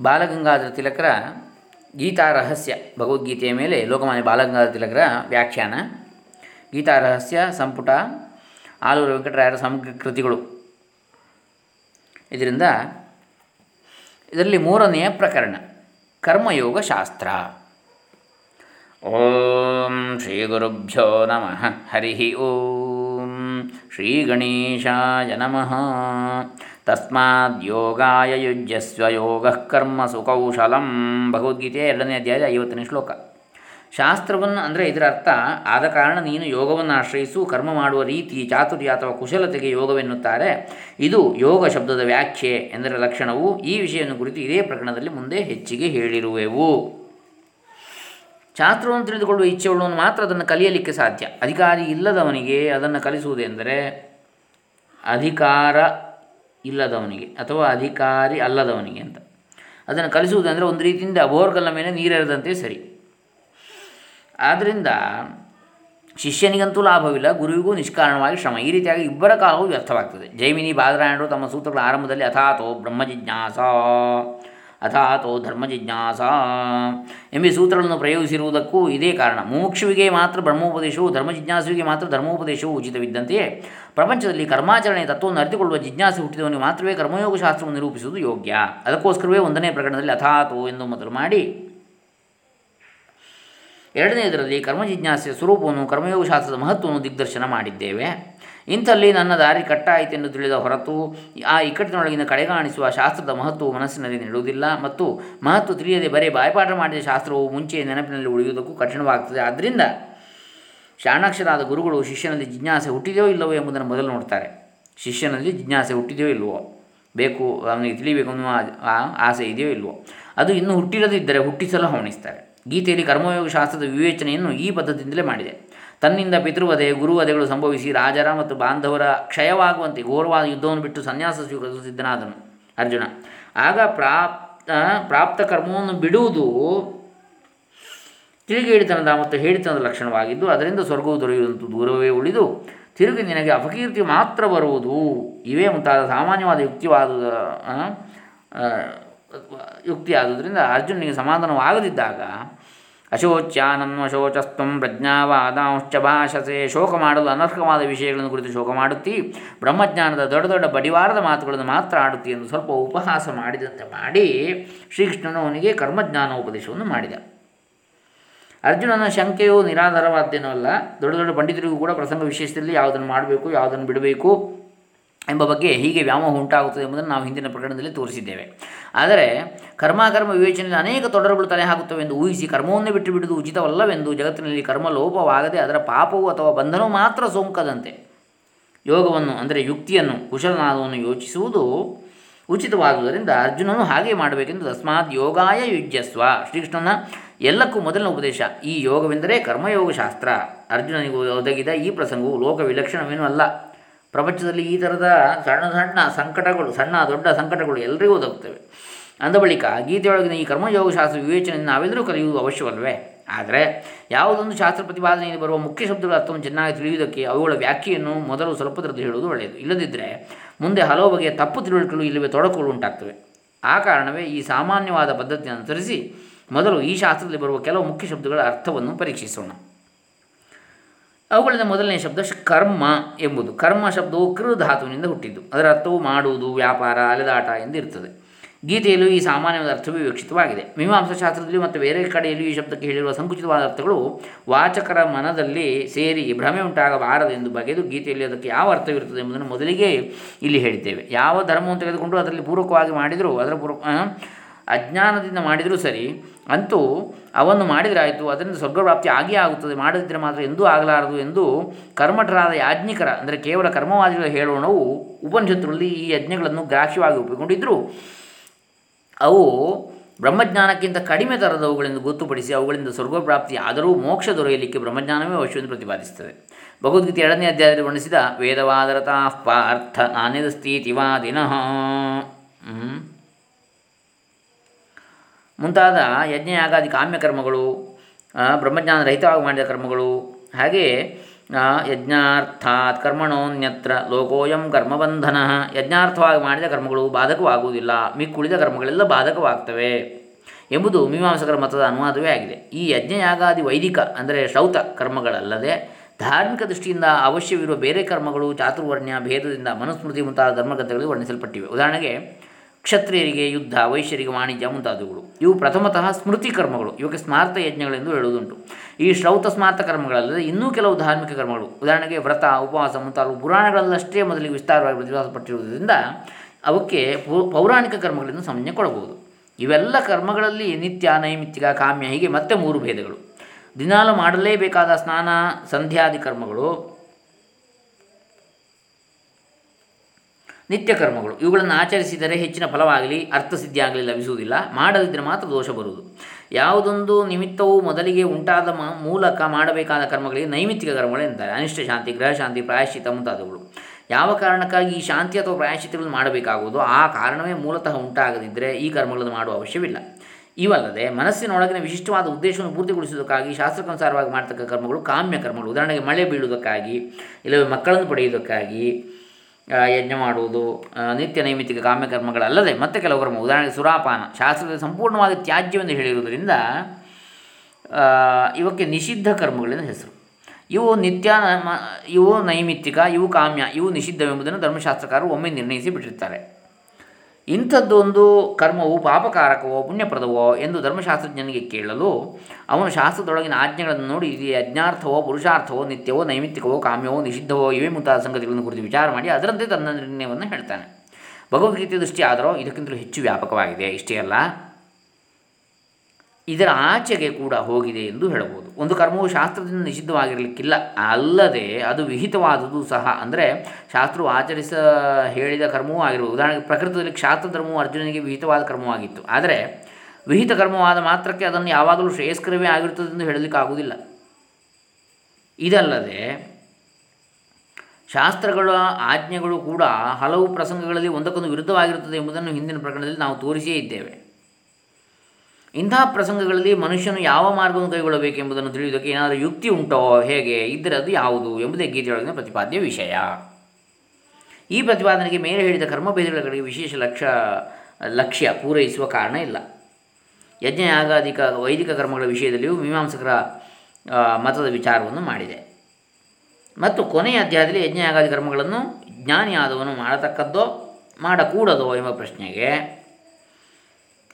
ಬಾಲಗಂಗಾಧರ ತಿಲಕರ ಗೀತಾ ರಹಸ್ಯ ಭಗವದ್ಗೀತೆಯ ಮೇಲೆ ಲೋಕಮಾನ್ಯ ಬಾಲಗಂಗಾಧರ ತಿಲಕರ ವ್ಯಾಖ್ಯಾನ. ಗೀತಾ ರಹಸ್ಯ, ಸಂಪುಟ, ಆಲೂರು ವೆಂಕಟರಾಯರ ಸಮಗ್ರ ಕೃತಿಗಳು. ಇದರಿಂದ ಇದರಲ್ಲಿ ಮೂರನೆಯ ಪ್ರಕರಣ, ಕರ್ಮಯೋಗ ಶಾಸ್ತ್ರ. ಓಂ ಶ್ರೀ ಗುರುಭ್ಯೋ ನಮಃ. ಹರಿ ಓಂ. ಶ್ರೀ ಗಣೇಶಾಯ ನಮಃ. ತಸ್ಮಾದ್ ಯೋಗಾಯ ಯುಜ್ಯಸ್ವ ಯೋಗ ಕರ್ಮ ಸುಕೌಶಲಂ ಭಗವದ್ಗೀತೆಯ ಎರಡನೇ ಅಧ್ಯಾಯ ಐವತ್ತನೇ ಶ್ಲೋಕ. ಶಾಸ್ತ್ರವನ್ನು ಅಂದರೆ ಇದರ ಅರ್ಥ, ಆದ ಕಾರಣ ನೀನು ಯೋಗವನ್ನು ಆಶ್ರಯಿಸು, ಕರ್ಮ ಮಾಡುವ ರೀತಿ ಚಾತುರ್ಯ ಅಥವಾ ಕುಶಲತೆಗೆ ಯೋಗವೆನ್ನುತ್ತಾರೆ. ಇದು ಯೋಗ ಶಬ್ದದ ವ್ಯಾಖ್ಯೆ ಎಂದರ ಲಕ್ಷಣವು ಈ ವಿಷಯವನ್ನು ಕುರಿತು ಇದೇ ಪ್ರಕರಣದಲ್ಲಿ ಮುಂದೆ ಹೆಚ್ಚಿಗೆ ಹೇಳಿರುವೆವು. ಶಾಸ್ತ್ರವನ್ನು ತಿಳಿದುಕೊಳ್ಳುವ ಇಚ್ಛೆಯುಳ್ಳವನು ಮಾತ್ರ ಅದನ್ನು ಕಲಿಯಲಿಕ್ಕೆ ಸಾಧ್ಯ. ಅಧಿಕಾರಿ ಇಲ್ಲದವನಿಗೆ ಅದನ್ನು ಕಲಿಸುವುದೆಂದರೆ ಅಧಿಕಾರ ಇಲ್ಲದವನಿಗೆ ಅಥವಾ ಅಧಿಕಾರಿ ಅಲ್ಲದವನಿಗೆ ಅಂತ. ಅದನ್ನು ಕಲಿಸುವುದಂದರೆ ಒಂದು ರೀತಿಯಿಂದ ಬೋರ್ಗಲ್ಲ ಮೇಲೆ ನೀರೆರೆದಂತೆ ಸರಿ. ಆದ್ದರಿಂದ ಶಿಷ್ಯನಿಗಂತೂ ಲಾಭವಿಲ್ಲ, ಗುರುವಿಗೂ ನಿಷ್ಕಾರಣವಾಗಿ ಶ್ರಮ. ಈ ರೀತಿಯಾಗಿ ಇಬ್ಬರ ಕಾಲವೂ ವ್ಯರ್ಥವಾಗ್ತದೆ. ಜೈಮಿನಿ ಬಾದರಾಯಣರು ತಮ್ಮ ಸೂತ್ರಗಳ ಆರಂಭದಲ್ಲಿ ಅಥಾತೋ ಬ್ರಹ್ಮ ಜಿಜ್ಞಾಸ ಅಥಾತೋ ಧರ್ಮ ಜಿಜ್ಞಾಸ ಎಂಬ ಸೂತ್ರಗಳನ್ನು ಪ್ರಯೋಗಿಸಿರುವುದಕ್ಕೂ ಇದೇ ಕಾರಣ. ಮುಮುಕ್ಷುವಿಗೆ ಮಾತ್ರ ಬ್ರಹ್ಮೋಪದೇಶವು ಧರ್ಮ ಜಿಜ್ಞಾಸುವಿಗೆ ಮಾತ್ರ ಧರ್ಮೋಪದೇಶವು ಉಚಿತವಿದ್ದಂತೆಯೇ ಪ್ರಪಂಚದಲ್ಲಿ ಕರ್ಮಾಚರಣೆಯ ತತ್ವವನ್ನು ಅರಿತುಕೊಳ್ಳುವ ಜಿಜ್ಞಾಸೆ ಹುಟ್ಟಿದವನಿಗೆ ಮಾತ್ರವೇ ಕರ್ಮಯೋಗ ಶಾಸ್ತ್ರವನ್ನು ನಿರೂಪಿಸುವುದು ಯೋಗ್ಯ. ಅದಕ್ಕೋಸ್ಕರವೇ ಒಂದನೇ ಪ್ರಕರಣದಲ್ಲಿ ಅಥಾತೋ ಎಂದು ಮೊದಲು ಮಾಡಿ. ಎರಡನೇದರಲ್ಲಿ ಕರ್ಮ ಜಿಜ್ಞಾಸೆಯ ಸ್ವರೂಪವನ್ನು ಕರ್ಮಯೋಗ ಶಾಸ್ತ್ರದ ಮಹತ್ವವನ್ನು ದಿಗ್ದರ್ಶನ ಮಾಡಿದ್ದೇವೆ. ಇಂಥಲ್ಲಿ ನನ್ನ ದಾರಿ ಕಟ್ಟಾಯಿತೆಂದು ತಿಳಿದ ಹೊರತು ಆ ಇಕ್ಕಟ್ಟಿನೊಳಗಿನ ಕಡೆಗಾಣಿಸುವ ಶಾಸ್ತ್ರದ ಮಹತ್ವವು ಮನಸ್ಸಿನಲ್ಲಿ ನೀಡುವುದಿಲ್ಲ ಮತ್ತು ಮಹತ್ವ ತಿಳಿಯದೆ ಬರೀ ಬಾಯ್ಪಾಠ ಮಾಡಿದ ಶಾಸ್ತ್ರವು ಮುಂಚೆ ನೆನಪಿನಲ್ಲಿ ಉಳಿಯುವುದಕ್ಕೂ ಕಠಿಣವಾಗ್ತದೆ. ಆದ್ದರಿಂದ ಶಾಣಾಕ್ಷರಾದ ಗುರುಗಳು ಶಿಷ್ಯನಲ್ಲಿ ಜಿಜ್ಞಾಸೆ ಹುಟ್ಟಿದೆಯೋ ಇಲ್ಲವೋ ಎಂಬುದನ್ನು ಮೊದಲು ನೋಡ್ತಾರೆ. ಶಿಷ್ಯನಲ್ಲಿ ಜಿಜ್ಞಾಸೆ ಹುಟ್ಟಿದೆಯೋ ಇಲ್ಲವೋ? ಬೇಕು, ಅವನಿಗೆ ತಿಳಿಬೇಕು ಅನ್ನುವ ಆಸೆ ಇದೆಯೋ ಇಲ್ಲವೋ? ಅದು ಇನ್ನೂ ಹುಟ್ಟಿರದಿದ್ದರೆ ಹುಟ್ಟಿಸಲು ಹವಣಿಸ್ತಾರೆ. ಗೀತೆಯಲ್ಲಿ ಕರ್ಮಯೋಗ ಶಾಸ್ತ್ರದ ವಿವೇಚನೆಯನ್ನು ಈ ಪದ್ಧತಿಯಿಂದಲೇ ಮಾಡಿದೆ. ತನ್ನಿಂದ ಪಿತೃವಧೆ, ಗುರುವಧೆಗಳು ಸಂಭವಿಸಿ ರಾಜರ ಮತ್ತು ಬಾಂಧವರ ಕ್ಷಯವಾಗುವಂತೆ ಘೋರವಾದ ಯುದ್ಧವನ್ನು ಬಿಟ್ಟು ಸನ್ಯಾಸ ಸ್ವೀಕರಿಸಲು ಸಿದ್ಧನಾದನು ಅರ್ಜುನ. ಆಗ ಪ್ರಾಪ್ತ ಪ್ರಾಪ್ತ ಕರ್ಮವನ್ನು ಬಿಡುವುದು ತಿಳಿಗೇಡಿತನದ ಮತ್ತು ಹೇಳಿತನದ ಲಕ್ಷಣವಾಗಿದ್ದು, ಅದರಿಂದ ಸ್ವರ್ಗವು ದೊರೆಯುವುದಂತೂ ದೂರವೇ ಉಳಿದು, ತಿರುಗಿ ನಿನಗೆ ಅಪಕೀರ್ತಿ ಮಾತ್ರ ಬರುವುದು. ಇವೇ ಮುಂತಾದ ಸಾಮಾನ್ಯವಾದ ಯುಕ್ತಿವಾದ ಯುಕ್ತಿ ಆದುದರಿಂದ ಅರ್ಜುನನಿಗೆ ಸಮಾಧಾನವಾಗದಿದ್ದಾಗ ಅಶೋಚ್ಯಾನನ್ವಶೋಚಸ್ತಂ ಪ್ರಜ್ಞಾವಾದಾಂಶ್ಚ ಭಾಷಸೆ, ಶೋಕ ಮಾಡಲು ಅನರ್ಹವಾದ ವಿಷಯಗಳನ್ನು ಕುರಿತು ಶೋಕ ಮಾಡುತ್ತಿ, ಬ್ರಹ್ಮಜ್ಞಾನದ ದೊಡ್ಡ ದೊಡ್ಡ ಬಡಿವಾರದ ಮಾತುಗಳನ್ನು ಮಾತ್ರ ಆಡುತ್ತಿ ಎಂದು ಸ್ವಲ್ಪ ಉಪಹಾಸ ಮಾಡಿದಂತೆ ಮಾಡಿ ಶ್ರೀಕೃಷ್ಣನು ಅವನಿಗೆ ಕರ್ಮಜ್ಞಾನ ಉಪದೇಶವನ್ನು ಮಾಡಿದ. ಅರ್ಜುನನ ಶಂಕೆಯು ನಿರಾಧಾರವಾದ್ದೇನೂ ಅಲ್ಲ. ದೊಡ್ಡ ದೊಡ್ಡ ಪಂಡಿತರಿಗೂ ಕೂಡ ಪ್ರಸಂಗ ವಿಶೇಷದಲ್ಲಿ ಯಾವುದನ್ನು ಮಾಡಬೇಕು, ಯಾವುದನ್ನು ಬಿಡಬೇಕು ಎಂಬ ಬಗ್ಗೆ ಹೀಗೆ ವ್ಯಾಮೋಹ ಉಂಟಾಗುತ್ತದೆ ಎಂಬುದನ್ನು ನಾವು ಹಿಂದಿನ ಪ್ರಕರಣದಲ್ಲಿ ತೋರಿಸಿದ್ದೇವೆ. ಆದರೆ ಕರ್ಮಾಕರ್ಮ ವಿವೇಚನೆಯಲ್ಲಿ ಅನೇಕ ತೊಡರುಗಳು ತಲೆ ಹಾಕುತ್ತವೆಂದು ಊಹಿಸಿ ಕರ್ಮವನ್ನೇ ಬಿಟ್ಟು ಬಿಡುವುದು ಉಚಿತವಲ್ಲವೆಂದು ಜಗತ್ತಿನಲ್ಲಿ ಕರ್ಮ ಲೋಪವಾಗದೆ ಅದರ ಪಾಪವು ಅಥವಾ ಬಂಧನವು ಮಾತ್ರ ಸೋಂಕದಂತೆ ಯೋಗವನ್ನು, ಅಂದರೆ ಯುಕ್ತಿಯನ್ನು, ಕುಶಲನಾದವನ್ನು ಯೋಚಿಸುವುದು ಉಚಿತವಾದುದರಿಂದ ಅರ್ಜುನನು ಹಾಗೆ ಮಾಡಬೇಕೆಂದು ತಸ್ಮಾತ್ ಯೋಗಾಯ ಯುಜ್ಯಸ್ವ. ಶ್ರೀಕೃಷ್ಣನ ಎಲ್ಲಕ್ಕೂ ಮೊದಲಿನ ಉಪದೇಶ, ಈ ಯೋಗವೆಂದರೆ ಕರ್ಮಯೋಗ ಶಾಸ್ತ್ರ ಅರ್ಜುನನಿಗೆ ಒದಗಿದ ಈ ಪ್ರಸಂಗವು ಲೋಕ ವಿಲಕ್ಷಣವೇನೂ ಅಲ್ಲ. ಪ್ರಪಂಚದಲ್ಲಿ ಈ ಥರದ ಸಣ್ಣ ಸಣ್ಣ ಸಂಕಟಗಳು, ಸಣ್ಣ ದೊಡ್ಡ ಸಂಕಟಗಳು ಎಲ್ಲರಿಗೂ ಒದಗುತ್ತವೆ. ಅಂದ ಬಳಿಕ ಗೀತೆಯೊಳಗಿನ ಈ ಕರ್ಮಯೋಗಶಾಸ್ತ್ರ ವಿವೇಚನೆಯನ್ನು ನಾವೆಲ್ಲರೂ ಕಲಿಯುವುದು ಅವಶ್ಯವಲ್ವೇ? ಆದರೆ ಯಾವುದೊಂದು ಶಾಸ್ತ್ರ ಪ್ರತಿಪಾದನೆಯಲ್ಲಿ ಬರುವ ಮುಖ್ಯ ಶಬ್ದಗಳ ಅರ್ಥವನ್ನು ಚೆನ್ನಾಗಿ ತಿಳಿಯುವುದಕ್ಕೆ ಅವುಗಳ ವ್ಯಾಖ್ಯೆಯನ್ನು ಮೊದಲು ಸ್ವಲ್ಪದರದ್ದು ಹೇಳುವುದು ಒಳ್ಳೆಯದು. ಇಲ್ಲದಿದ್ದರೆ ಮುಂದೆ ಹಲವು ಬಗೆಯ ತಪ್ಪು ತಿಳುವಳಿಕೆಗಳು ಇಲ್ಲವೇ ತೊಡಕುಗಳು ಉಂಟಾಗ್ತವೆ. ಆ ಕಾರಣವೇ ಈ ಸಾಮಾನ್ಯವಾದ ಪದ್ಧತಿಯನ್ನು ಅನುಸರಿಸಿ ಮೊದಲು ಈ ಶಾಸ್ತ್ರದಲ್ಲಿ ಬರುವ ಕೆಲವು ಮುಖ್ಯ ಶಬ್ದಗಳ ಅರ್ಥವನ್ನು ಪರೀಕ್ಷಿಸೋಣ. ಅವುಗಳಿಂದ ಮೊದಲನೇ ಶಬ್ದ ಕರ್ಮ ಎಂಬುದು. ಕರ್ಮ ಶಬ್ದವು ಕೃ ಧಾತುವಿನಿಂದ ಹುಟ್ಟಿದ್ದು. ಅದರ ಅರ್ಥವು ಮಾಡುವುದು, ವ್ಯಾಪಾರ, ಅಲೆದಾಟ ಎಂದು ಗೀತೆಯಲ್ಲೂ ಈ ಸಾಮಾನ್ಯವಾದ ಅರ್ಥವೇ ವಿವಕ್ಷಿತವಾಗಿದೆ. ಮೀಮಾಂಸಾ ಶಾಸ್ತ್ರದಲ್ಲಿ ಮತ್ತು ಬೇರೆ ಕಡೆಯಲ್ಲಿ ಈ ಶಬ್ದಕ್ಕೆ ಹೇಳಿರುವ ಸಂಕುಚಿತವಾದ ಅರ್ಥಗಳು ವಾಚಕರ ಮನದಲ್ಲಿ ಸೇರಿ ಭ್ರಮೆ ಉಂಟಾಗಬಾರದೆಂದು ಬಗೆದು ಗೀತೆಯಲ್ಲಿ ಅದಕ್ಕೆ ಯಾವ ಅರ್ಥವಿರುತ್ತದೆ ಎಂಬುದನ್ನು ಮೊದಲಿಗೆ ಇಲ್ಲಿ ಹೇಳಿದ್ದೇವೆ. ಯಾವ ಧರ್ಮವನ್ನು ತೆಗೆದುಕೊಂಡು ಅದರಲ್ಲಿ ಪೂರ್ವಕವಾಗಿ ಮಾಡಿದರೂ, ಅದರ ಪೂರ್ವ ಅಜ್ಞಾನದಿಂದ ಮಾಡಿದರೂ ಸರಿ, ಅಂತೂ ಅವನ್ನು ಮಾಡಿದರಾಯಿತು, ಅದರಿಂದ ಸ್ವರ್ಗಪ್ರಾಪ್ತಿ ಆಗಿಯೇ ಆಗುತ್ತದೆ, ಮಾಡದಿದ್ದರೆ ಮಾತ್ರ ಎಂದೂ ಆಗಲಾರದು ಎಂದು ಕರ್ಮಠರಾದ ಯಾಜ್ಞಿಕರ, ಅಂದರೆ ಕೇವಲ ಕರ್ಮವಾದಿಗಳು ಹೇಳೋಣವು ಉಪನಿಷತ್ತುಗಳಲ್ಲಿ ಈ ಯಜ್ಞಗಳನ್ನು ಗ್ರಾಹ್ಯವಾಗಿ ಒಪ್ಪಿಕೊಂಡಿದ್ದರೂ ಅವು ಬ್ರಹ್ಮಜ್ಞಾನಕ್ಕಿಂತ ಕಡಿಮೆ ತರದವುಗಳೆಂದು ಗೊತ್ತುಪಡಿಸಿ ಅವುಗಳಿಂದ ಸ್ವರ್ಗಪ್ರಾಪ್ತಿ ಆದರೂ ಮೋಕ್ಷ ದೊರೆಯಲಿಕ್ಕೆ ಬ್ರಹ್ಮಜ್ಞಾನವೇ ಅವಶ್ಯವೆಂದು ಪ್ರತಿಪಾದಿಸುತ್ತದೆ ಭಗವದ್ಗೀತೆ ಎರಡನೇ ಅಧ್ಯಾಯದಲ್ಲಿ ವರ್ಣಿಸಿದ ವೇದವಾದರತಾ ಪಾರ್ಥ ನಾಣ್ಯದಸ್ಥಿತಿವಾದಿನಃ ಮುಂತಾದ ಯಜ್ಞ ಯಾಗಾದಿ ಕಾಮ್ಯ ಕರ್ಮಗಳು ಬ್ರಹ್ಮಜ್ಞಾನ ರಹಿತವಾಗಿ ಮಾಡಿದ ಕರ್ಮಗಳು ಹಾಗೆ ಆ, ಯಜ್ಞಾರ್ಥಾತ್ ಕರ್ಮಣೋನ್ಯತ್ರ ಲೋಕೋಯಂ ಕರ್ಮಬಂಧನ. ಯಜ್ಞಾರ್ಥವಾಗಿ ಮಾಡಿದ ಕರ್ಮಗಳು ಬಾಧಕವಾಗುವುದಿಲ್ಲ. ಮಿಕ್ಕುಳಿದ ಕರ್ಮಗಳೆಲ್ಲ ಬಾಧಕವಾಗ್ತವೆ. ಎಂಬುದು ಮೀಮಾಂಸಕರ ಮತದ ಅನುವಾದವೇ ಆಗಿದೆ. ಈ ಯಜ್ಞಯಾಗಾದಿ ವೈದಿಕ, ಅಂದರೆ ಶ್ರೌತ ಕರ್ಮಗಳಲ್ಲದೆ ಧಾರ್ಮಿಕ ದೃಷ್ಟಿಯಿಂದ ಅವಶ್ಯವಿರುವ ಬೇರೆ ಕರ್ಮಗಳು, ಚಾತುರ್ವರ್ಣ್ಯ, ಭೇದದಿಂದ ಮನುಸ್ಮೃತಿ ಮುಂತಾದ ಧರ್ಮಗ್ರಂಥಗಳಲ್ಲಿ ವರ್ಣಿಸಲ್ಪಟ್ಟಿವೆ. ಉದಾಹರಣೆಗೆ ಕ್ಷತ್ರಿಯರಿಗೆ ಯುದ್ಧ, ವೈಶ್ಯರಿಗೆ ವಾಣಿಜ್ಯ ಮುಂತಾದವುಗಳು. ಇವು ಪ್ರಥಮತಃ ಸ್ಮೃತಿ ಕರ್ಮಗಳು. ಇವಕ್ಕೆ ಸ್ಮಾರ್ತ ಯಜ್ಞಗಳೆಂದು ಹೇಳುವುದುಂಟು. ಈ ಶ್ರೌತ ಸ್ಮಾರ್ತ ಕರ್ಮಗಳಲ್ಲದೆ ಇನ್ನೂ ಕೆಲವು ಧಾರ್ಮಿಕ ಕರ್ಮಗಳು. ಉದಾಹರಣೆಗೆ ವ್ರತ, ಉಪವಾಸ ಮುಂತಾದವು ಪುರಾಣಗಳಲ್ಲಷ್ಟೇ ಮೊದಲಿಗೆ ವಿಸ್ತಾರವಾಗಿ ಪ್ರತಿಪಾದಪಟ್ಟಿರುವುದರಿಂದ ಅವಕ್ಕೆ ಪೌರಾಣಿಕ ಕರ್ಮಗಳನ್ನು ಸಂಜ್ಞೆ ಕೊಡಬಹುದು. ಇವೆಲ್ಲ ಕರ್ಮಗಳಲ್ಲಿ ನಿತ್ಯ, ನೈಮಿತ್ತಿಕ, ಕಾಮ್ಯ ಹೀಗೆ ಮತ್ತೆ ಮೂರು ಭೇದಗಳು. ದಿನಾಲು ಮಾಡಲೇಬೇಕಾದ ಸ್ನಾನ, ಸಂಧ್ಯಾದಿ ಕರ್ಮಗಳು ನಿತ್ಯ ಕರ್ಮಗಳು ಇವುಗಳನ್ನು ಆಚರಿಸಿದರೆ ಹೆಚ್ಚಿನ ಫಲವಾಗಲಿ, ಅರ್ಥಸಿದ್ಧಿಯಾಗಲಿ ಲಭಿಸುವುದಿಲ್ಲ. ಮಾಡದಿದ್ದರೆ ಮಾತ್ರ ದೋಷ ಬರುವುದು. ಯಾವುದೊಂದು ನಿಮಿತ್ತವು ಮೊದಲಿಗೆ ಉಂಟಾದ ಮೂಲಕ ಮಾಡಬೇಕಾದ ಕರ್ಮಗಳಿಗೆ ನೈಮಿತ್ತಿಕ ಕರ್ಮಗಳು ಎಂತಾರೆ. ಅನಿಷ್ಟ ಶಾಂತಿ ಗೃಹ ಶಾಂತಿ ಪ್ರಾಯಶ್ಚಿತ ಮುಂತಾದವುಗಳು. ಯಾವ ಕಾರಣಕ್ಕಾಗಿ ಈ ಶಾಂತಿ ಅಥವಾ ಪ್ರಾಯಶ್ಚಿತಗಳನ್ನು ಮಾಡಬೇಕಾಗುವುದು? ಆ ಕಾರಣವೇ ಮೂಲತಃ ಉಂಟಾಗದಿದ್ದರೆ ಈ ಕರ್ಮಗಳನ್ನು ಮಾಡುವ ಅವಶ್ಯವಿಲ್ಲ. ಇವಲ್ಲದೆ ಮನಸ್ಸಿನೊಳಗಿನ ವಿಶಿಷ್ಟವಾದ ಉದ್ದೇಶವನ್ನು ಪೂರ್ತಿಗೊಳಿಸುವುದಕ್ಕಾಗಿ, ಶಾಸ್ತ್ರಕ್ಕನುಸಾರವಾಗಿ ಮಾಡತಕ್ಕ ಕರ್ಮಗಳು ಕಾಮ್ಯ ಕರ್ಮಗಳು ಉದಾಹರಣೆಗೆ ಮಳೆ ಬೀಳುವುದಕ್ಕಾಗಿ, ಇಲ್ಲವೇ ಮಕ್ಕಳನ್ನು ಪಡೆಯುವುದಕ್ಕಾಗಿ ಯಜ್ಞ ಮಾಡುವುದು ನಿತ್ಯ ನೈಮಿತ್ತಿಕ ಕಾಮ್ಯ ಕರ್ಮಗಳಲ್ಲದೆ ಮತ್ತೆ ಕೆಲವು ಕರ್ಮ ಉದಾಹರಣೆಗೆ ಸುರಾಪಾನ, ಶಾಸ್ತ್ರದಲ್ಲಿ ಸಂಪೂರ್ಣವಾಗಿ ತ್ಯಾಜ್ಯವೆಂದು ಹೇಳಿರುವುದರಿಂದ ಇವಕ್ಕೆ ನಿಷಿದ್ಧ ಕರ್ಮಗಳೆಂದು ಹೆಸರು. ಇವು ನಿತ್ಯ ಇವು ನೈಮಿತ್ತಿಕ, ಇವು ಕಾಮ್ಯ, ಇವು ನಿಷಿದ್ಧವೆಂಬುದನ್ನು ಧರ್ಮಶಾಸ್ತ್ರಕಾರರು ಒಮ್ಮೆ ನಿರ್ಣಯಿಸಿ ಬಿಟ್ಟಿರ್ತಾರೆ. ಇಂಥದ್ದೊಂದು ಕರ್ಮವು ಪಾಪಕಾರಕವೋ ಪುಣ್ಯಪ್ರದವೋ ಎಂದು ಧರ್ಮಶಾಸ್ತ್ರಜ್ಞನಿಗೆ ಕೇಳಲು, ಅವನು ಶಾಸ್ತ್ರದೊಳಗಿನ ಆಜ್ಞೆಗಳನ್ನು ನೋಡಿ, ಇದು ಯಜ್ಞಾರ್ಥವೋ, ಪುರುಷಾರ್ಥವೋ, ನಿತ್ಯವೋ, ನೈಮಿತ್ತಿಕವೋ, ಕಾಮ್ಯವೋ, ನಿಷಿದ್ಧವೋ, ಇವೇ ಮುಂತಾದ ಸಂಗತಿಗಳನ್ನು ಕುರಿತು ವಿಚಾರ ಮಾಡಿ, ಅದರಂತೆ ತನ್ನ ನಿರ್ಣಯವನ್ನು ಹೇಳ್ತಾನೆ. ಭಗವದ್ಗೀತೆ ದೃಷ್ಟಿ ಆದರೂ, ಇದಕ್ಕಿಂತಲೂ ಹೆಚ್ಚು ವ್ಯಾಪಕವಾಗಿದೆ. ಇಷ್ಟೇ ಅಲ್ಲ ಇದರ ಆಚೆಗೆ ಕೂಡ ಹೋಗಿದೆ ಎಂದು ಹೇಳಬಹುದು. ಒಂದು ಕರ್ಮವು ಶಾಸ್ತ್ರದಿಂದ ನಿಷಿದ್ಧವಾಗಿರಲಿಕ್ಕಿಲ್ಲ. ಅಲ್ಲದೆ ಅದು ವಿಹಿತವಾದುದು ಸಹ. ಅಂದರೆ ಶಾಸ್ತ್ರವು ಆಚರಿಸ ಹೇಳಿದ ಕರ್ಮವೂ ಆಗಿರ್ಬೋದು. ಉದಾಹರಣೆಗೆ ಪ್ರಕೃತದಲ್ಲಿ ಕ್ಷಾತ್ರ ಧರ್ಮವು ಅರ್ಜುನನಿಗೆ ವಿಹಿತವಾದ ಕರ್ಮವಾಗಿತ್ತು. ಆದರೆ ವಿಹಿತ ಕರ್ಮವಾದ ಮಾತ್ರಕ್ಕೆ ಅದನ್ನು ಯಾವಾಗಲೂ ಶ್ರೇಯಸ್ಕರವೇ ಆಗಿರುತ್ತದೆ ಎಂದು ಹೇಳಲಿಕ್ಕಾಗುವುದಿಲ್ಲ. ಇದಲ್ಲದೆ ಶಾಸ್ತ್ರಗಳ ಆಜ್ಞೆಗಳು ಕೂಡ ಹಲವು ಪ್ರಸಂಗಗಳಲ್ಲಿ ಒಂದಕ್ಕೊಂದು ವಿರುದ್ಧವಾಗಿರುತ್ತದೆ ಎಂಬುದನ್ನು ಹಿಂದಿನ ಪ್ರಕರಣದಲ್ಲಿ ನಾವು ತೋರಿಸಿಯೇ ಇದ್ದೇವೆ. ಇಂತಹ ಪ್ರಸಂಗಗಳಲ್ಲಿ ಮನುಷ್ಯನು ಯಾವ ಮಾರ್ಗವನ್ನು ಕೈಗೊಳ್ಳಬೇಕೆಂಬುದನ್ನು ತಿಳಿಯುವುದಕ್ಕೆ ಏನಾದರೂ ಯುಕ್ತಿ ಉಂಟೋ ಹೇಗೆ? ಇದ್ದರೆ ಅದು ಯಾವುದು? ಎಂಬುದೇ ಗೀತೆಯೊಳಗಿನ ಪ್ರತಿಪಾದ್ಯ ವಿಷಯ. ಈ ಪ್ರತಿಪಾದನೆಗೆ ಮೇಲೆ ಹೇಳಿದ ಕರ್ಮಭೇದಗಳ ವಿಶೇಷ ಲಕ್ಷ್ಯ ಲಕ್ಷ್ಯ ಪೂರೈಸುವ ಕಾರಣ ಇಲ್ಲ. ಯಜ್ಞ ಯಾಗಾದಿಕ ವೈದಿಕ ಕರ್ಮಗಳ ವಿಷಯದಲ್ಲಿಯೂ ಮೀಮಾಂಸಕರ ಮತದ ವಿಚಾರವನ್ನು ಮಾಡಿದೆ. ಮತ್ತು ಕೊನೆಯ ಅಧ್ಯಾಯದಲ್ಲಿ ಯಜ್ಞ ಯಾಗಾದಿ ಕರ್ಮಗಳನ್ನು ಜ್ಞಾನಿಯಾದವನು ಮಾಡತಕ್ಕದ್ದೋ, ಮಾಡಕೂಡದೋ ಎಂಬ ಪ್ರಶ್ನೆಗೆ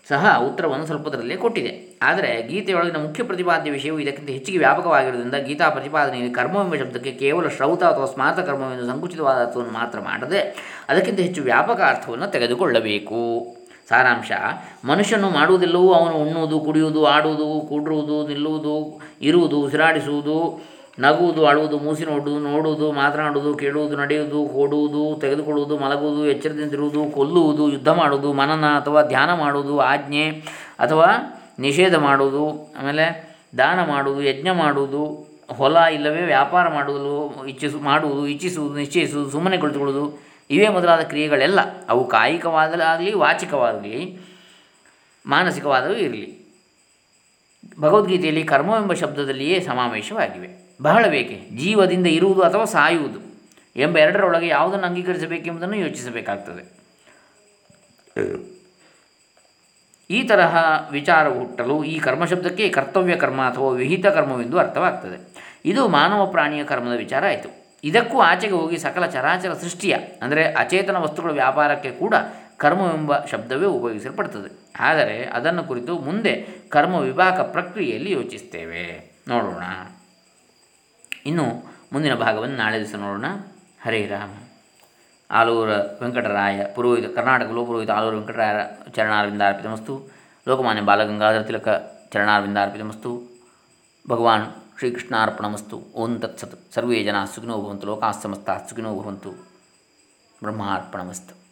ಸಹ ಉತ್ತರವನ್ನು ಸ್ವಲ್ಪದರಲ್ಲೇ ಕೊಟ್ಟಿದೆ. ಆದರೆ ಗೀತೆಯೊಳಗಿನ ಮುಖ್ಯ ಪ್ರತಿಪಾದ್ಯ ವಿಷಯವು ಇದಕ್ಕಿಂತ ಹೆಚ್ಚಿಗೆ ವ್ಯಾಪಕವಾಗಿರುವುದರಿಂದ ಗೀತಾ ಪ್ರತಿಪಾದನೆಯಲ್ಲಿ ಕರ್ಮವೆಂಬ ಶಬ್ದಕ್ಕೆ ಕೇವಲ ಶ್ರೌತ ಅಥವಾ ಸ್ಮಾರ್ತ ಕರ್ಮವೆಂದು ಸಂಕುಚಿತವಾದ ಅರ್ಥವನ್ನು ಮಾತ್ರ ಮಾಡದೆ ಅದಕ್ಕಿಂತ ಹೆಚ್ಚು ವ್ಯಾಪಕ ಅರ್ಥವನ್ನು ತೆಗೆದುಕೊಳ್ಳಬೇಕು. ಸಾರಾಂಶ, ಮನುಷ್ಯನು ಮಾಡುವುದೆಲ್ಲವೂ ಅವನು ಉಣ್ಣುವುದು, ಕುಡಿಯುವುದು, ಆಡುವುದು ಕೂಡುವುದು ನಿಲ್ಲುವುದು, ಇರುವುದು, ಉಸಿರಾಡಿಸುವುದು ನಗುವುದು, ಅಳುವುದು ಮೂಸಿ ನೋಡುವುದು ನೋಡುವುದು, ಮಾತನಾಡುವುದು, ಕೇಳುವುದು, ನಡೆಯುವುದು, ಓಡುವುದು, ತೆಗೆದುಕೊಳ್ಳುವುದು, ಮಲಗುವುದು, ಎಚ್ಚರದಿಂದಿರುವುದು, ಕೊಲ್ಲುವುದು, ಯುದ್ಧ ಮಾಡುವುದು, ಮನನ ಅಥವಾ ಧ್ಯಾನ ಮಾಡುವುದು, ಆಜ್ಞೆ ಅಥವಾ ನಿಷೇಧ ಮಾಡುವುದು, ಆಮೇಲೆ ದಾನ ಮಾಡುವುದು, ಯಜ್ಞ ಮಾಡುವುದು, ಹೊಲ ಇಲ್ಲವೇ ವ್ಯಾಪಾರ ಮಾಡುವುದು, ಇಚ್ಛಿಸು, ಮಾಡುವುದು, ಇಚ್ಛಿಸುವುದು, ನಿಶ್ಚಯಿಸುವುದು ಸುಮ್ಮನೆ ಕುಳಿತುಕೊಳ್ಳುವುದು ಇವೇ ಮೊದಲಾದ ಕ್ರಿಯೆಗಳೆಲ್ಲ. ಅವು ಕಾಯಿಕವಾದಲಾಗಲಿ, ವಾಚಿಕವಾಗಲಿ, ಮಾನಸಿಕವಾದವೂ ಇರಲಿ. ಭಗವದ್ಗೀತೆಯಲ್ಲಿ ಕರ್ಮವೆಂಬ ಶಬ್ದದಲ್ಲಿಯೇ ಸಮಾವೇಶವಾಗಿವೆ. ಬಹಳ ಬೇಕೆ? ಜೀವದಿಂದ ಇರುವುದು ಅಥವಾ ಸಾಯುವುದು ಎಂಬ ಎರಡರೊಳಗೆ ಯಾವುದನ್ನು ಅಂಗೀಕರಿಸಬೇಕೆಂಬುದನ್ನು ಯೋಚಿಸಬೇಕಾಗ್ತದೆ. ಈ ತರಹ ವಿಚಾರ ಹುಟ್ಟಲು ಈ ಕರ್ಮಶಬ್ದಕ್ಕೆ ಕರ್ತವ್ಯ ಕರ್ಮ ಅಥವಾ ವಿಹಿತ ಕರ್ಮವೆಂದು ಅರ್ಥವಾಗ್ತದೆ. ಇದು ಮಾನವ ಪ್ರಾಣಿಯ ಕರ್ಮದ ವಿಚಾರ ಆಯಿತು. ಇದಕ್ಕೂ ಆಚೆಗೆ ಹೋಗಿ ಸಕಲ ಚರಾಚರ ಸೃಷ್ಟಿಯ, ಅಂದರೆ ಅಚೇತನ ವಸ್ತುಗಳ ವ್ಯಾಪಾರಕ್ಕೆ ಕೂಡ ಕರ್ಮವೆಂಬ ಶಬ್ದವೇ ಉಪಯೋಗಿಸಲ್ಪಡ್ತದೆ. ಆದರೆ ಅದನ್ನು ಕುರಿತು ಮುಂದೆ ಕರ್ಮ ವಿಭಾಗ ಪ್ರಕ್ರಿಯೆಯಲ್ಲಿ ಯೋಚಿಸ್ತೇವೆ. ನೋಡೋಣ. ಇನ್ನು ಮುಂದಿನ ಭಾಗವನ್ನು ನಾಳೆ ದಿವಸ ನೋಡೋಣ. ಹರೇ ರಾಮ. ಆಲೂರ ವೆಂಕಟರಾಯ ಪುರೋಹಿತ, ಕರ್ನಾಟಕ ಲೋಪುರೋಹಿತ ಆಲೂರು ವೆಂಕಟರಾಯರ ಚರಣಾರವಿಂದಾರ್ಪಿತಮಸ್ತು ಲೋಕಮಾನ್ಯ ಬಾಲಗಂಗಾಧರ ತಿಲಕ ಚರಣಾರವಿಂದಾರ್ಪಿತಮಸ್ತು ಭಗವಾನ್ ಶ್ರೀಕೃಷ್ಣಾರ್ಪಣಮಸ್ತು ಓಂ ತತ್ಸತ್. ಸರ್ವೇ ಜನ ಸುಖಿನೋ ಭವಂತು. ಲೋಕಾಸ್ತಮಸ್ತಃ ಸುಖಿನೋ ಭವಂತು. ಬ್ರಹ್ಮಾರ್ಪಣಮಸ್ತು